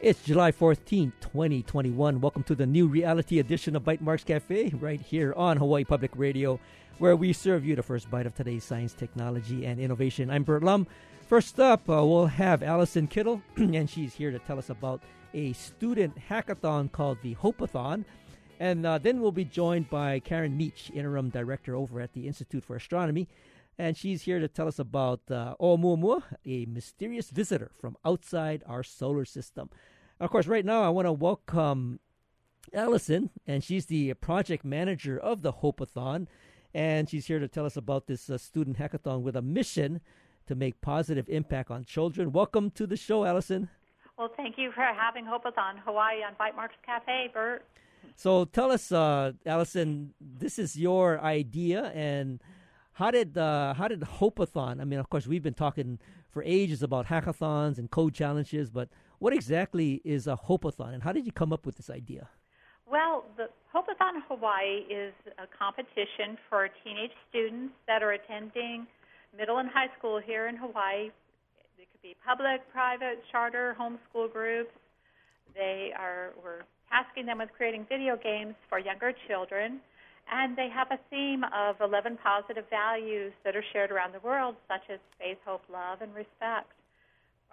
It's July 14th, 2021. Welcome to the new reality edition of Bytemarks Cafe, right here on Hawaii Public Radio, where we serve you the first bite of today's science, technology, and innovation. I'm Burt Lum. First up, uh, we'll have Allison Kittle, and she's here to tell us about a student hackathon called the Hopeathon. And uh, then we'll be joined by Karen Meech, interim director over at the Institute for Astronomy. And she's here to tell us about uh, Oumuamua, a mysterious visitor from outside our solar system. Of course, right now I want to welcome Allison, and she's the project manager of the Hopeathon, and she's here to tell us about this uh, student hackathon with a mission to make positive impact on children. Welcome to the show, Allison. Well, thank you for having Hopeathon Hawaii on Bytemarks Cafe, Burt. So tell us, uh, Allison, this is your idea, and how did uh, how did Hopeathon? I mean, of course, we've been talking for ages about hackathons and code challenges, but what exactly is a Hopeathon, and how did you come up with this idea? Well, the Hopeathon Hawaii is a competition for teenage students that are attending middle and high school here in Hawaii. It could be public, private, charter, homeschool groups. They are we're tasking them with creating video games for younger children, and they have a theme of 11 positive values that are shared around the world, such as faith, hope, love, and respect.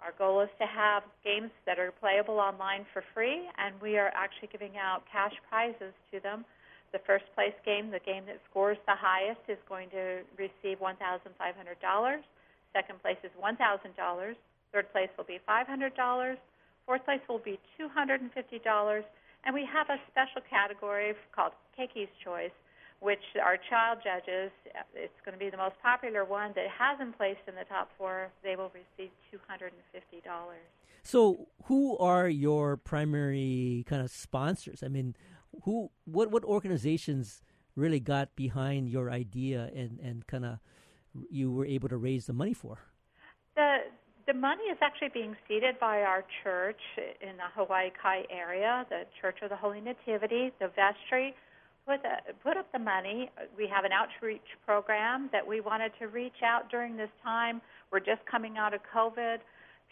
Our goal is to have games that are playable online for free, and we are actually giving out cash prizes to them. The first place game, the game that scores the highest, is going to receive $1,500. Second place is $1,000. Third place will be $500. Fourth place will be $250. And we have a special category called Keiki's Choice, which our child judges, it's going to be the most popular one that hasn't placed in the top four. They will receive $250. So, who are your primary kind of sponsors? I mean, who, what, what organizations really got behind your idea and, and kind of you were able to raise the money for? The the money is actually being seeded by our church in the Hawaii Kai area, the Church of the Holy Nativity, the vestry put, the, put up the money. We have an outreach program that we wanted to reach out during this time. We're just coming out of COVID.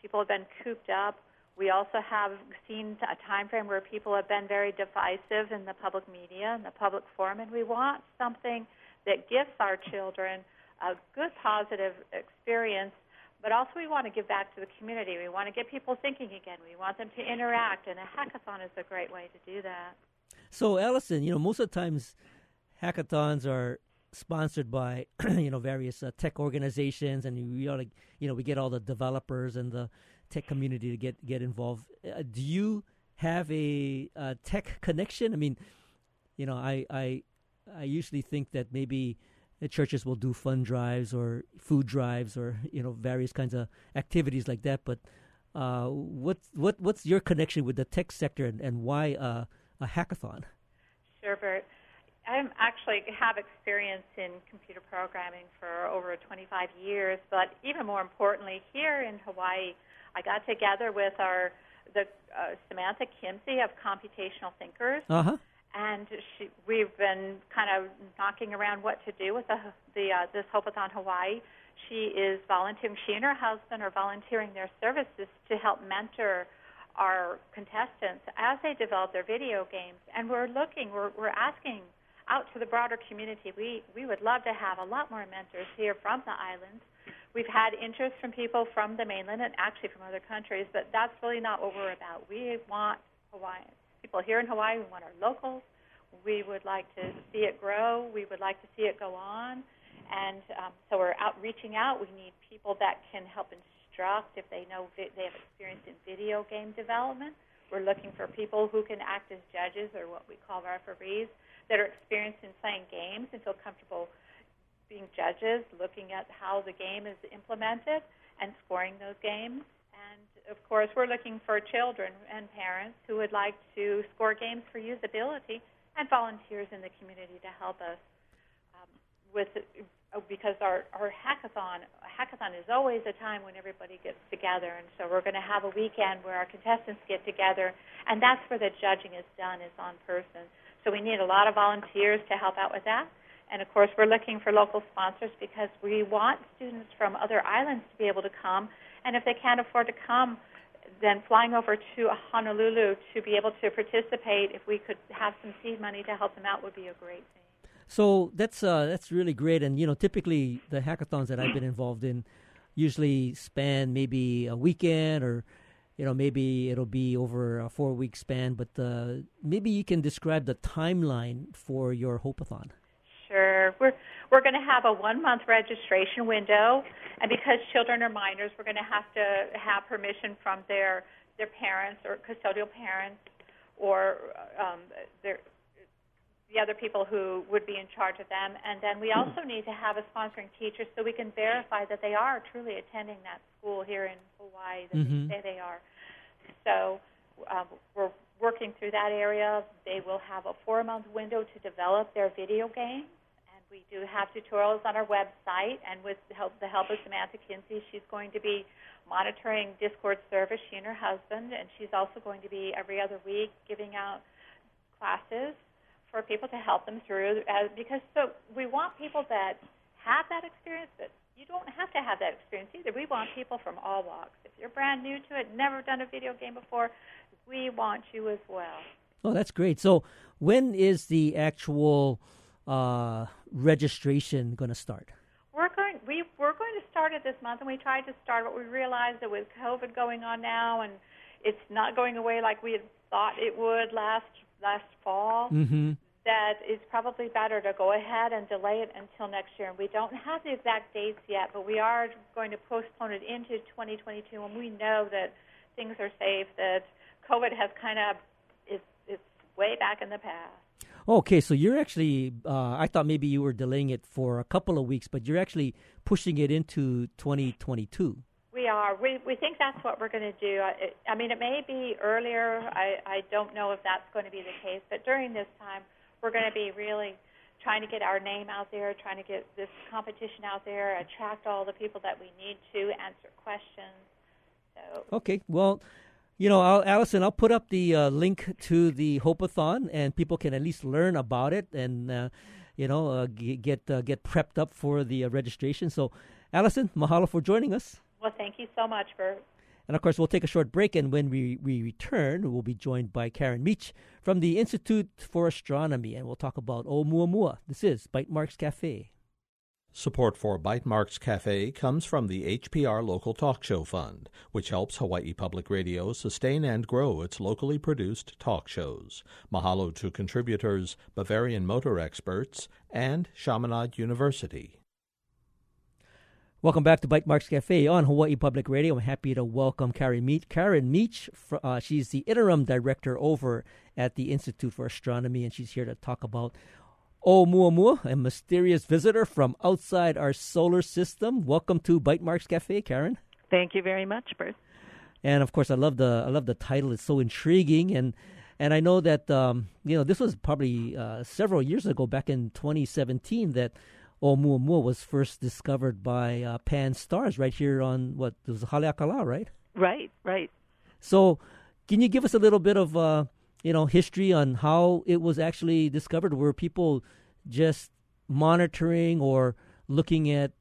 People have been cooped up. We also have seen a time frame where people have been very divisive in the public media and the public forum, and we want something that gives our children a good, positive experience. But also, we want to give back to the community. We want to get people thinking again. We want them to interact, and a hackathon is a great way to do that. So, Allison, you know, most of the times hackathons are sponsored by you know various uh, tech organizations, and we like, you know we get all the developers and the tech community to get get involved. Uh, do you have a, a, tech connection? I mean, you know, I I I usually think that maybe churches will do fund drives or food drives or you know various kinds of activities like that. But uh, what what what's your connection with the tech sector and, and why? A hackathon? Sure, Burt. I actually have experience in computer programming for over 25 years, but even more importantly, here in Hawaii, I got together with our the uh, Samantha Kimsey of Computational Thinkers, uh-huh. and she, we've been kind of knocking around what to do with the the uh, this Hopeathon Hawaii. She is volunteering. She and her husband are volunteering their services to help mentor our contestants as they develop their video games. And we're looking, we're, we're asking out to the broader community. We, we would love to have a lot more mentors here from the islands. We've had interest from people from the mainland and actually from other countries, but that's really not what we're about. We want Hawaiians, people here in Hawaii, we want our locals. We would like to see it grow. We would like to see it go on. And um, so we're out reaching out. We need people that can help if they know vi- they have experience in video game development. We're looking for people who can act as judges or what we call referees that are experienced in playing games and feel comfortable being judges, looking at how the game is implemented and scoring those games. And of course, we're looking for children and parents who would like to score games for usability and volunteers in the community to help us um, with Uh, because our, our hackathon hackathon is always a time when everybody gets together, and so we're going to have a weekend where our contestants get together, and that's where the judging is done is on person. So we need a lot of volunteers to help out with that, and of course we're looking for local sponsors because we want students from other islands to be able to come, and if they can't afford to come, then flying over to Honolulu to be able to participate, if we could have some seed money to help them out, would be a great thing. So that's uh, that's really great, and you know, typically the hackathons that I've been involved in usually span maybe a weekend or you know maybe it'll be over a four week span. But uh, maybe you can describe the timeline for your hopeathon sure. We're we're going to have a one month registration window. And because children are minors we're going to have to have permission from their their parents or custodial parents or um, their the other people who would be in charge of them. And then we also need to have a sponsoring teacher so we can verify that they are truly attending that school here in Hawaii that mm-hmm. they say they are. So uh, we're working through that area. They will have a four month window to develop their video games. And we do have tutorials on our website. And with the help, the help of Samantha Kinsey, she's going to be monitoring Discord service, she and her husband. And she's also going to be every other week giving out classes for people to help them through uh, because so we want people that have that experience, but you don't have to have that experience either. We want people from all walks. If you're brand new to it, never done a video game before, we want you as well. Oh, that's great. So, when is the actual uh, registration going to start? We're going. We we're going to start it this month, and we tried to start, but we realized that with COVID going on now, and it's not going away like we had thought it would last last fall. Mm-hmm that it's probably better to go ahead and delay it until next year. And we don't have the exact dates yet, but we are going to postpone it into 2022 when we know that things are safe, that COVID has kind of is it's way back in the past. Okay, so you're actually, uh, I thought maybe you were delaying it for a couple of weeks, but you're actually pushing it into 2022. We are. We, we think that's what we're going to do. I, I mean, it may be earlier. I, I don't know if that's going to be the case, but during this time, we're going to be really trying to get our name out there, trying to get this competition out there, attract all the people that we need to answer questions. So. Okay, well, you know, I'll, Allison, I'll put up the uh, link to the Hopeathon, and people can at least learn about it and, uh, you know, uh, get uh, get prepped up for the uh, registration. So, Allison, mahalo for joining us. Well, thank you so much, Burt. And of course, we'll take a short break, and when we, we return, we'll be joined by Karen Meech from the Institute for Astronomy, and we'll talk about Oumuamua. This is Bytemarks Cafe. Support for Bytemarks Cafe comes from the HPR Local Talk Show Fund, which helps Hawaii Public Radio sustain and grow its locally produced talk shows. Mahalo to contributors, Bavarian Motor Experts, and Chaminade University. Welcome back to Bytemarks Cafe on Hawaii Public Radio. I'm happy to welcome Karen Meech. Karen Meech, uh, she's the interim director over at the Institute for Astronomy, and she's here to talk about Oumuamua, a mysterious visitor from outside our solar system. Welcome to Bytemarks Cafe, Karen. Thank you very much, Burt. And of course, I love the I love the title. It's so intriguing, and and I know that um, you know this was probably uh, several years ago, back in 2017, that Oumuamua was first discovered by uh, Pan-STARRS right here on what was Haleakala, right? Right, right. So, can you give us a little bit of uh, you know history on how it was actually discovered? Were people just monitoring or looking at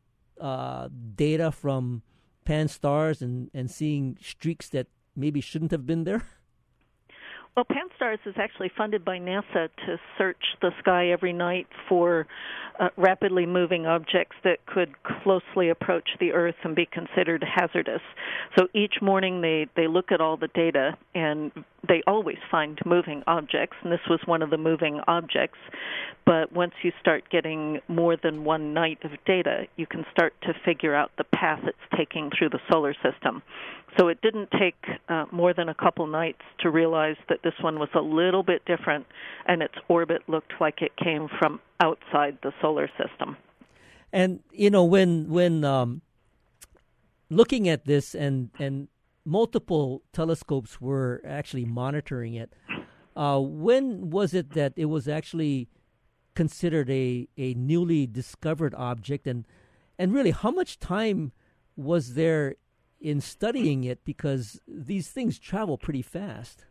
uh, data from Pan-STARRS and and seeing streaks that maybe shouldn't have been there? Well, Pan-STARRS is actually funded by NASA to search the sky every night for uh, rapidly moving objects that could closely approach the Earth and be considered hazardous. So each morning they, they look at all the data and they always find moving objects, and this was one of the moving objects. But once you start getting more than one night of data, you can start to figure out the path it's taking through the solar system. So it didn't take uh, more than a couple nights to realize that this one was a little bit different, and its orbit looked like it came from outside the solar system. And you know when when um, looking at this, and and multiple telescopes were actually monitoring it. Uh, when was it that it was actually considered a, a newly discovered object, and and really how much time was there in studying it because these things travel pretty fast.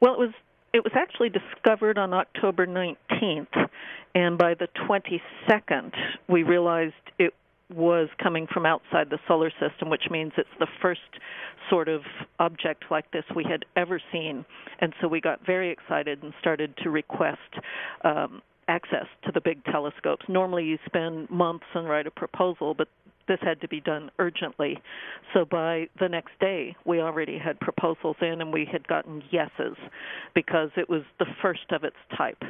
Well, it was it was actually discovered on October 19th, and by the 22nd, we realized it was coming from outside the solar system, which means it's the first sort of object like this we had ever seen. And so we got very excited and started to request um, access to the big telescopes. Normally, you spend months and write a proposal, but this had to be done urgently. So by the next day, we already had proposals in and we had gotten yeses because it was the first of its type.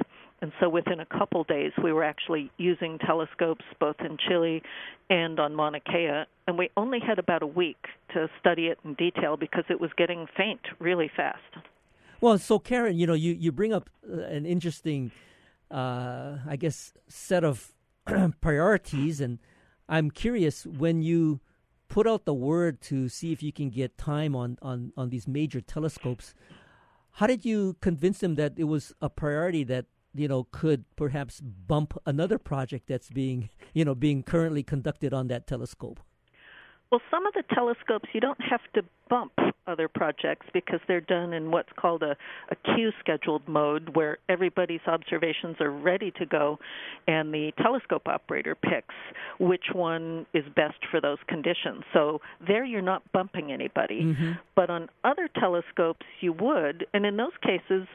And so within a couple days, we were actually using telescopes both in Chile and on Mauna Kea. And we only had about a week to study it in detail because it was getting faint really fast. Well, so Karen, you know, you, you bring up uh, an interesting, uh, I guess, set of priorities. And I'm curious when you put out the word to see if you can get time on, on, on these major telescopes. How did you convince them that it was a priority that you know could perhaps bump another project that's being you know being currently conducted on that telescope well some of the telescopes you don't have to bump other projects because they're done in what's called a, a queue scheduled mode where everybody's observations are ready to go and the telescope operator picks which one is best for those conditions. So there you're not bumping anybody. Mm-hmm. But on other telescopes you would, and in those cases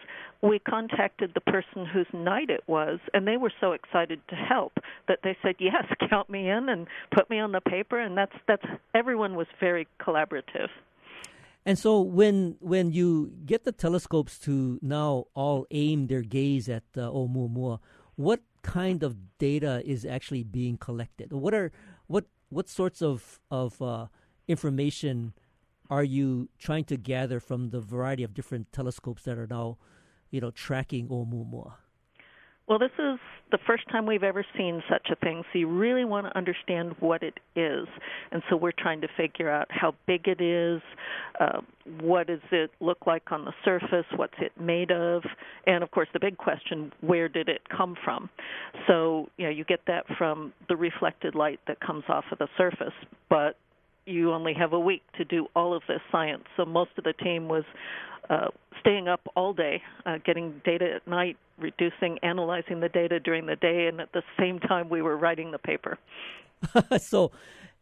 we contacted the person whose night it was and they were so excited to help that they said yes count me in and put me on the paper and that's that's everyone was very collaborative and so when when you get the telescopes to now all aim their gaze at uh, Oumuamua, what kind of data is actually being collected? What are what what sorts of of uh, information are you trying to gather from the variety of different telescopes that are now, you know, tracking Oumuamua? Well, this is the first time we've ever seen such a thing, so you really want to understand what it is. And so we're trying to figure out how big it is, uh, what does it look like on the surface, what's it made of, and of course the big question, where did it come from? So, you know, you get that from the reflected light that comes off of the surface, but you only have a week to do all of this science. So most of the team was uh, staying up all day, uh, getting data at night, reducing, analyzing the data during the day, and at the same time we were writing the paper. so,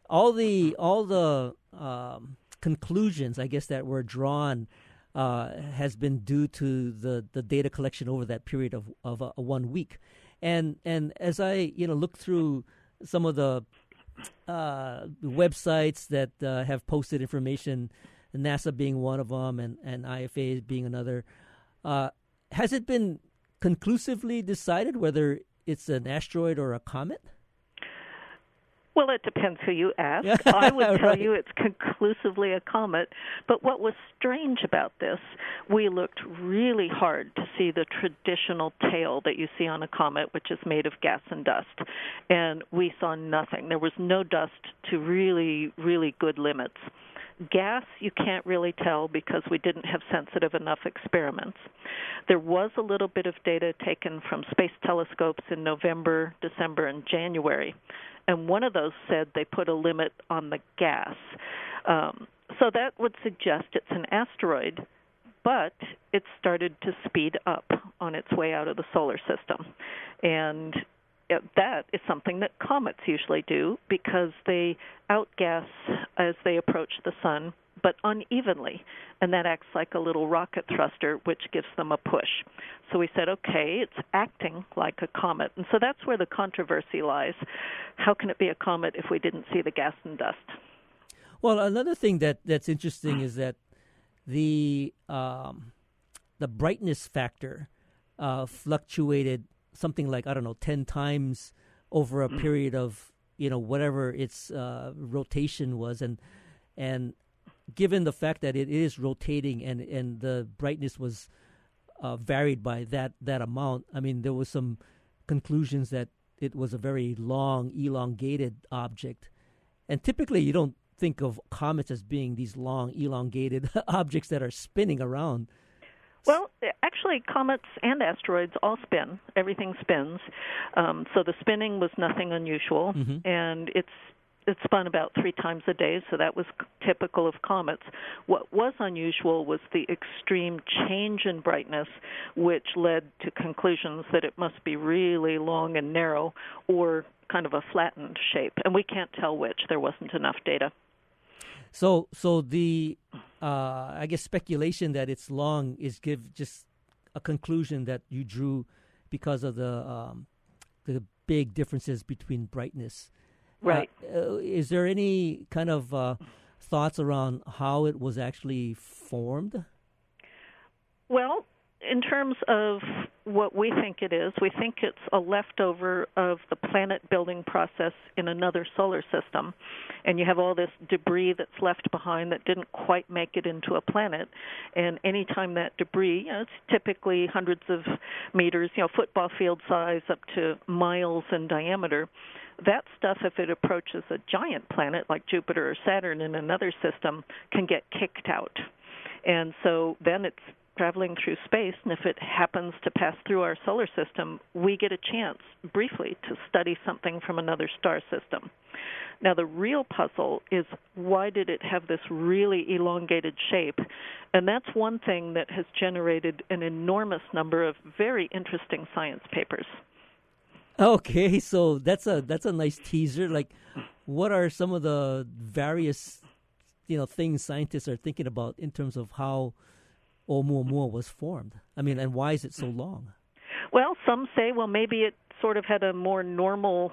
all the all the um, conclusions, I guess, that were drawn uh, has been due to the, the data collection over that period of of uh, one week, and and as I you know look through some of the uh, websites that uh, have posted information NASA being one of them, and and IFA being another. Uh, has it been conclusively decided whether it's an asteroid or a comet? Well, it depends who you ask. I would tell right. you it's conclusively a comet. But what was strange about this, we looked really hard to see the traditional tail that you see on a comet, which is made of gas and dust. And we saw nothing. There was no dust to really, really good limits. Gas, you can't really tell because we didn't have sensitive enough experiments. There was a little bit of data taken from space telescopes in November, December, and January, and one of those said they put a limit on the gas. Um, so that would suggest it's an asteroid, but it started to speed up on its way out of the solar system. And that is something that comets usually do because they outgas as they approach the sun, but unevenly, and that acts like a little rocket thruster, which gives them a push. So we said, okay, it's acting like a comet, and so that's where the controversy lies. How can it be a comet if we didn't see the gas and dust? Well, another thing that that's interesting is that the um, the brightness factor uh, fluctuated something like I don't know ten times over a mm. period of you know whatever its uh, rotation was, and and given the fact that it is rotating and and the brightness was uh, varied by that that amount, I mean there was some conclusions that it was a very long, elongated object, and typically you don't think of comets as being these long, elongated objects that are spinning around. Well, actually, comets and asteroids all spin. Everything spins. Um, so the spinning was nothing unusual, mm-hmm. and it's it spun about three times a day, so that was typical of comets. What was unusual was the extreme change in brightness, which led to conclusions that it must be really long and narrow, or kind of a flattened shape, and we can't tell which. There wasn't enough data. So, so the uh, I guess speculation that it's long is give just a conclusion that you drew because of the um, the big differences between brightness. Uh, right. Uh, is there any kind of uh, thoughts around how it was actually formed? Well, in terms of what we think it is, we think it's a leftover of the planet building process in another solar system. And you have all this debris that's left behind that didn't quite make it into a planet. And anytime that debris, you know, it's typically hundreds of meters, you know, football field size up to miles in diameter. That stuff, if it approaches a giant planet like Jupiter or Saturn in another system, can get kicked out. And so then it's traveling through space, and if it happens to pass through our solar system, we get a chance briefly to study something from another star system. Now, the real puzzle is why did it have this really elongated shape? And that's one thing that has generated an enormous number of very interesting science papers. Okay, so that's a that's a nice teaser. Like, what are some of the various, you know, things scientists are thinking about in terms of how Oumuamua was formed? I mean, and why is it so long? Well, some say, well, maybe it sort of had a more normal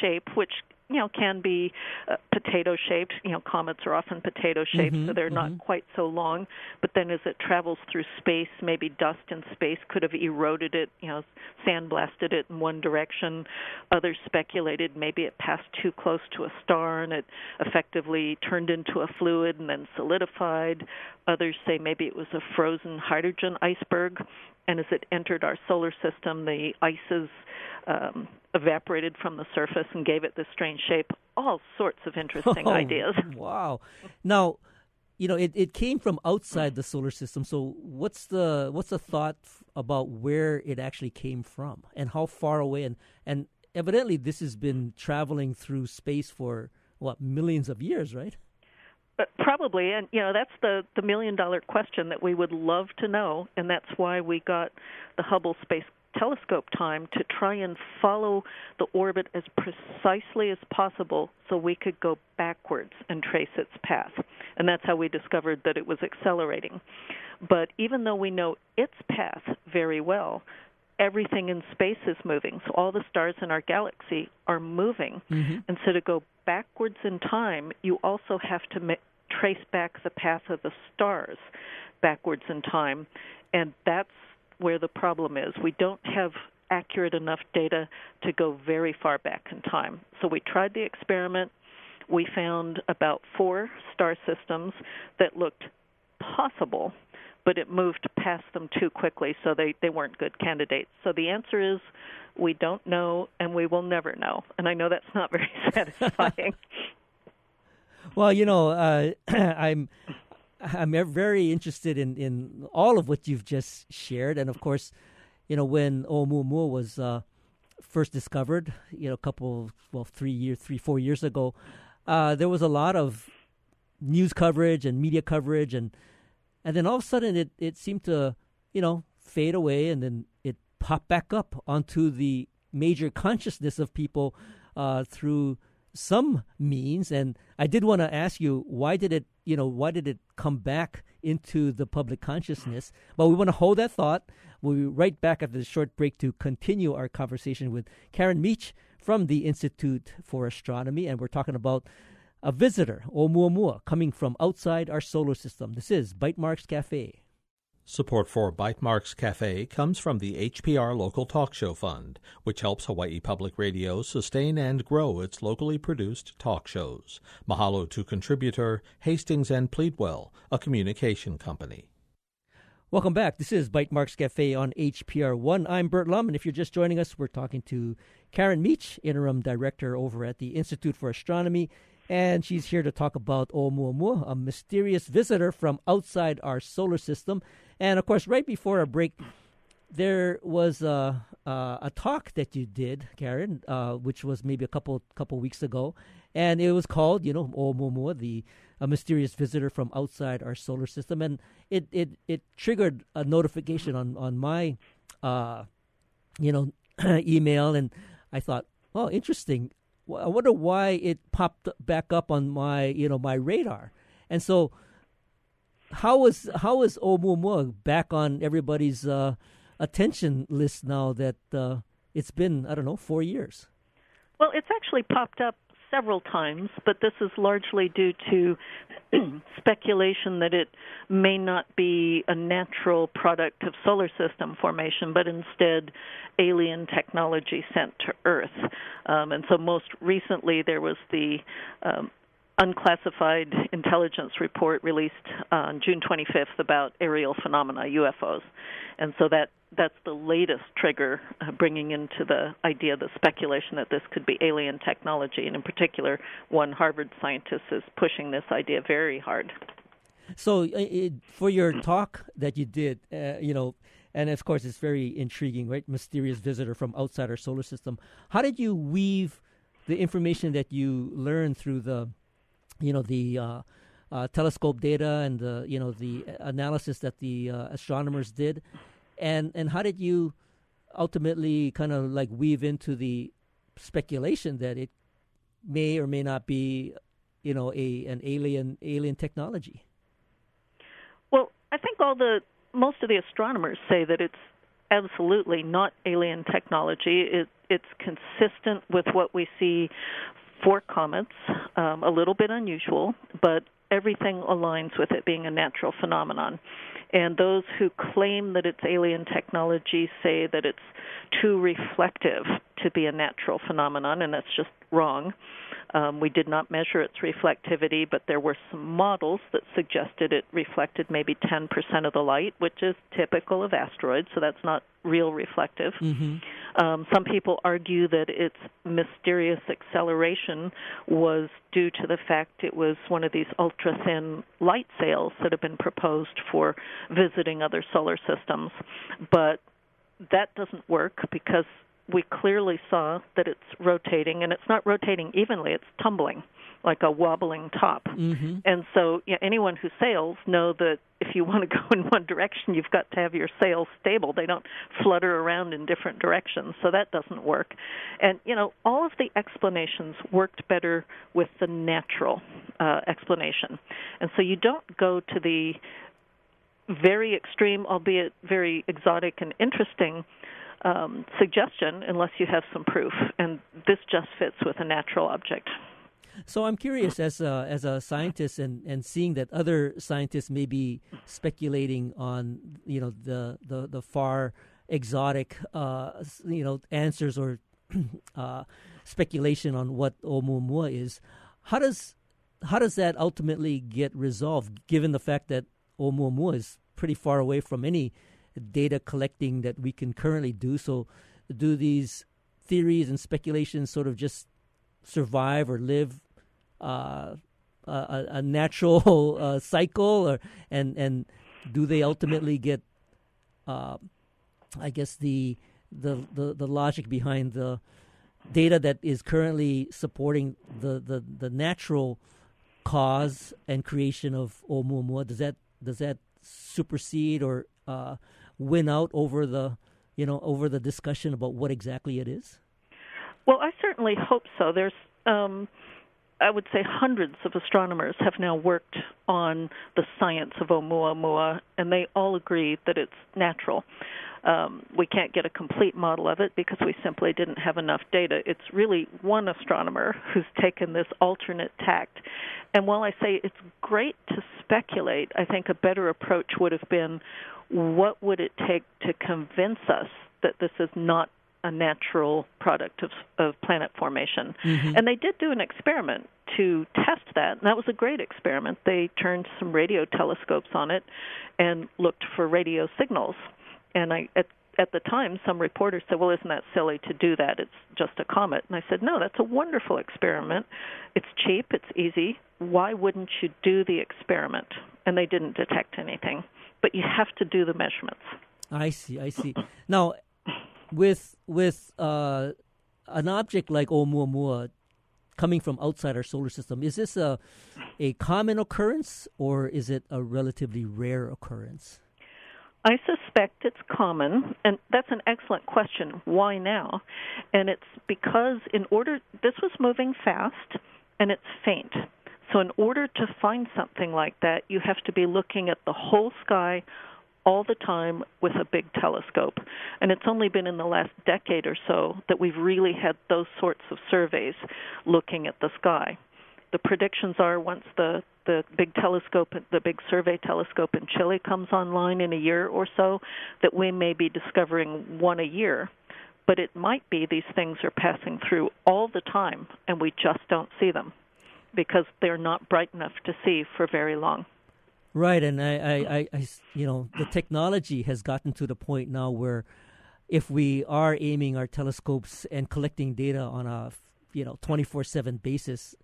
shape, which you know can be uh, potato shaped. You know comets are often potato shaped mm-hmm, so they're mm-hmm. not quite so long. But then as it travels through space maybe dust in space could have eroded it you know sandblasted it in one direction. Others speculated maybe it passed too close to a star and it effectively turned into a fluid and then solidified. Others say maybe it was a frozen hydrogen iceberg and as it entered our solar system the ices um, evaporated from the surface and gave it this strange shape. All sorts of interesting oh, ideas. Wow. Now, you know, it, it came from outside the solar system. So, what's the what's the thought about where it actually came from and how far away? And and evidently, this has been traveling through space for what millions of years, right? But probably, and you know, that's the the million dollar question that we would love to know, and that's why we got the Hubble Space telescope time to try and follow the orbit as precisely as possible so we could go backwards and trace its path. And that's how we discovered that it was accelerating. But even though we know its path very well, everything in space is moving. So all the stars in our galaxy are moving. Mm-hmm. And so to go backwards in time, you also have to ma- trace back the path of the stars backwards in time. And that's where the problem is. We don't have accurate enough data to go very far back in time. So we tried the experiment. We found about four star systems that looked possible, but it moved past them too quickly, so they, they weren't good candidates. So the answer is we don't know, and we will never know. And I know that's not very satisfying. well, you know, uh, I'm I'm very interested in, in all of what you've just shared, and of course, you know when Oumuamua was uh, first discovered, you know, a couple, well, three years, three four years ago, uh, there was a lot of news coverage and media coverage, and and then all of a sudden it it seemed to, you know, fade away, and then it popped back up onto the major consciousness of people uh, through some means. And I did want to ask you, why did it, you know, why did it come back into the public consciousness? But we want to hold that thought. We'll be right back after this short break to continue our conversation with Karen Meech from the Institute for Astronomy, and we're talking about a visitor, Oumuamua, coming from outside our solar system. This is Bytemarks Cafe. Support for Bytemarks Cafe comes from the HPR Local Talk Show Fund, which helps Hawaii Public Radio sustain and grow its locally produced talk shows. Mahalo to contributor Hastings and Pleadwell, a communication company. Welcome back. This is Bytemarks Cafe on HPR One. I'm Burt Lum, and if you're just joining us, we're talking to Karen Meech, interim director over at the Institute for Astronomy, and she's here to talk about Oumuamua, a mysterious visitor from outside our solar system. And of course, right before our break, there was a, uh, a talk that you did, Karen, uh, which was maybe a couple couple weeks ago, and it was called, you know, Oumuamua, the a mysterious visitor from outside our solar system, and it it, it triggered a notification on on my, uh, you know, email, and I thought, Oh, interesting. I wonder why it popped back up on my you know my radar. And so, how is how is Oumuamua back on everybody's uh, attention list now that uh, it's been I don't know four years? Well, it's actually popped up several times, but this is largely due to speculation that it may not be a natural product of solar system formation, but instead alien technology sent to Earth. Um, and so, most recently, there was the um, unclassified intelligence report released on June 25th about aerial phenomena, UFOs. And so that that's the latest trigger uh, bringing into the idea the speculation that this could be alien technology and in particular one Harvard scientist is pushing this idea very hard. So uh, it, for your talk that you did, uh, you know, and of course it's very intriguing, right? Mysterious visitor from outside our solar system. How did you weave the information that you learned through the you know the uh, uh, telescope data and the you know the analysis that the uh, astronomers did, and and how did you ultimately kind of like weave into the speculation that it may or may not be you know a an alien alien technology? Well, I think all the most of the astronomers say that it's absolutely not alien technology. It, it's consistent with what we see for comets, um, a little bit unusual, but everything aligns with it being a natural phenomenon. And those who claim that it's alien technology say that it's too reflective to be a natural phenomenon, and that's just wrong. Um, we did not measure its reflectivity, but there were some models that suggested it reflected maybe 10% of the light, which is typical of asteroids, so that's not real reflective. Mm-hmm. Um, some people argue that its mysterious acceleration was due to the fact it was one of these ultra thin light sails that have been proposed for visiting other solar systems. But that doesn't work because we clearly saw that it's rotating, and it's not rotating evenly; it's tumbling like a wobbling top. Mm-hmm. And so, yeah, anyone who sails know that if you want to go in one direction, you've got to have your sails stable. They don't flutter around in different directions, so that doesn't work. And you know, all of the explanations worked better with the natural uh, explanation, and so you don't go to the very extreme, albeit very exotic and interesting um, suggestion unless you have some proof, and this just fits with a natural object. So I'm curious, as a, as a scientist, and, and seeing that other scientists may be speculating on you know the the, the far exotic uh, you know answers or uh, speculation on what Oumuamua is. How does how does that ultimately get resolved, given the fact that Oumuamua is pretty far away from any data collecting that we can currently do. So, do these theories and speculations sort of just survive or live uh, a, a, natural uh, cycle, or and and do they ultimately get, uh, I guess the, the the the logic behind the data that is currently supporting the the, the natural cause and creation of Oumuamua does that does that supersede or uh, win out over the you know over the discussion about what exactly it is? Well, I certainly hope so. There's um, I would say hundreds of astronomers have now worked on the science of Oumuamua, and they all agree that it's natural. Um, we can't get a complete model of it because we simply didn't have enough data. It's really one astronomer who's taken this alternate tact. And while I say it's great to speculate, I think a better approach would have been what would it take to convince us that this is not a natural product of, of planet formation. Mm-hmm. And they did do an experiment to test that, and that was a great experiment. They turned some radio telescopes on it and looked for radio signals. And I at at the time some reporters said, "Well, isn't that silly to do that? It's just a comet." And I said, "No, that's a wonderful experiment. It's cheap, it's easy. Why wouldn't you do the experiment?" And they didn't detect anything. But you have to do the measurements. I see. I see. Now, with with uh, an object like Oumuamua coming from outside our solar system, is this a a common occurrence or is it a relatively rare occurrence? I suspect it's common, and that's an excellent question. Why now? And it's because in order, this was moving fast, and it's faint. So, in order to find something like that, you have to be looking at the whole sky all the time with a big telescope. And it's only been in the last decade or so that we've really had those sorts of surveys looking at the sky. The predictions are once the the big telescope, the big survey telescope in Chile comes online in a year or so, that we may be discovering one a year. But it might be these things are passing through all the time and we just don't see them because they're not bright enough to see for very long. Right, and I, I, I, I, you know, the technology has gotten to the point now where if we are aiming our telescopes and collecting data on a, you know, 24/7 basis,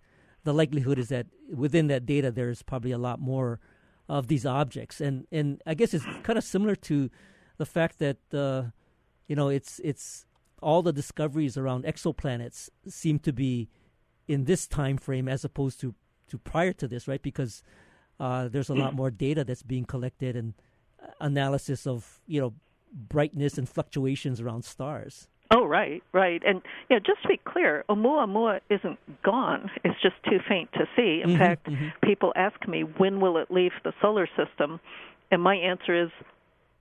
the likelihood is that within that data there's probably a lot more of these objects, and and I guess it's kind of similar to the fact that uh, you know it's it's all the discoveries around exoplanets seem to be in this time frame as opposed to to prior to this, right? Because uh, there's a lot more data that's being collected and analysis of you know brightness and fluctuations around stars. Oh, right, right. And yeah, just to be clear, Oumuamua isn't gone. It's just too faint to see. In mm-hmm, fact, mm-hmm. people ask me, when will it leave the solar system? And my answer is,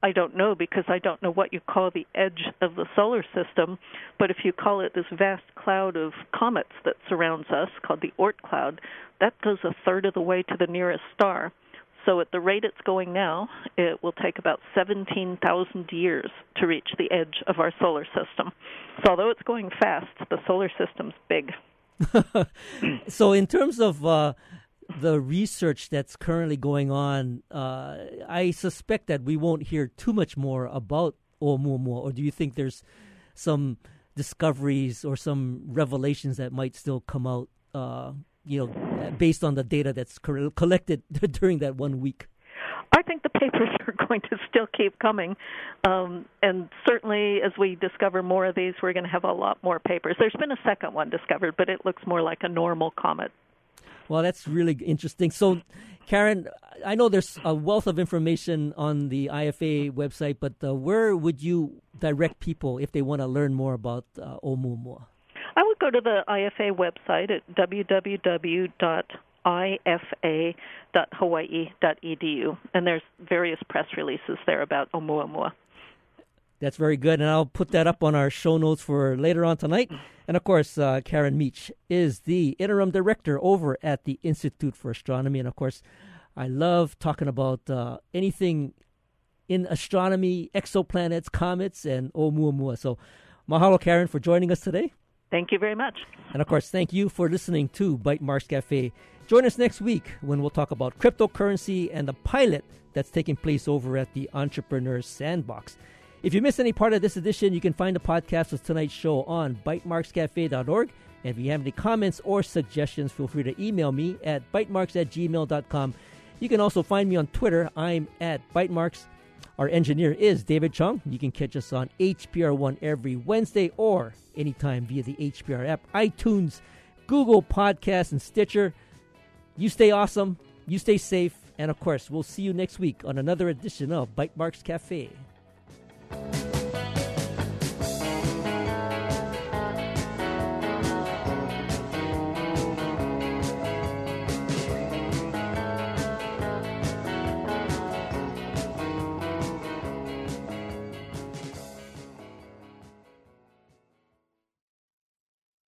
I don't know because I don't know what you call the edge of the solar system. But if you call it this vast cloud of comets that surrounds us, called the Oort cloud, that goes a third of the way to the nearest star. So, at the rate it's going now, it will take about 17,000 years to reach the edge of our solar system. So, although it's going fast, the solar system's big. so, in terms of uh, the research that's currently going on, uh, I suspect that we won't hear too much more about Oumuamua, or do you think there's some discoveries or some revelations that might still come out uh, you know, based on the data that's collected during that one week? I think the papers are going to still keep coming, um, and certainly as we discover more of these, we're going to have a lot more papers. There's been a second one discovered, but it looks more like a normal comet. Well, that's really interesting. So, Karen, I know there's a wealth of information on the IFA website, but uh, where would you direct people if they want to learn more about uh, Oumuamua? I would go to the IFA website at www.ifa.hawaii.edu, and there's various press releases there about Oumuamua. That's very good, and I'll put that up on our show notes for later on tonight. And of course, uh, Karen Meech is the interim director over at the Institute for Astronomy, and of course, I love talking about uh, anything in astronomy, exoplanets, comets, and Oumuamua. So, mahalo, Karen, for joining us today. Thank you very much. And of course, thank you for listening to Bytemarks Cafe. Join us next week when we'll talk about cryptocurrency and the pilot that's taking place over at the Entrepreneurs Sandbox. If you miss any part of this edition, you can find the podcast of tonight's show on bytemarkscafe.org. And if you have any comments or suggestions, feel free to email me at bytemarks at gmail.com. You can also find me on Twitter. I'm at bytemarks. Our engineer is David Chung. You can catch us on HPR1 every Wednesday or anytime via the HPR app, iTunes, Google Podcasts, and Stitcher. You stay awesome, you stay safe, and of course, we'll see you next week on another edition of Bytemarks Cafe.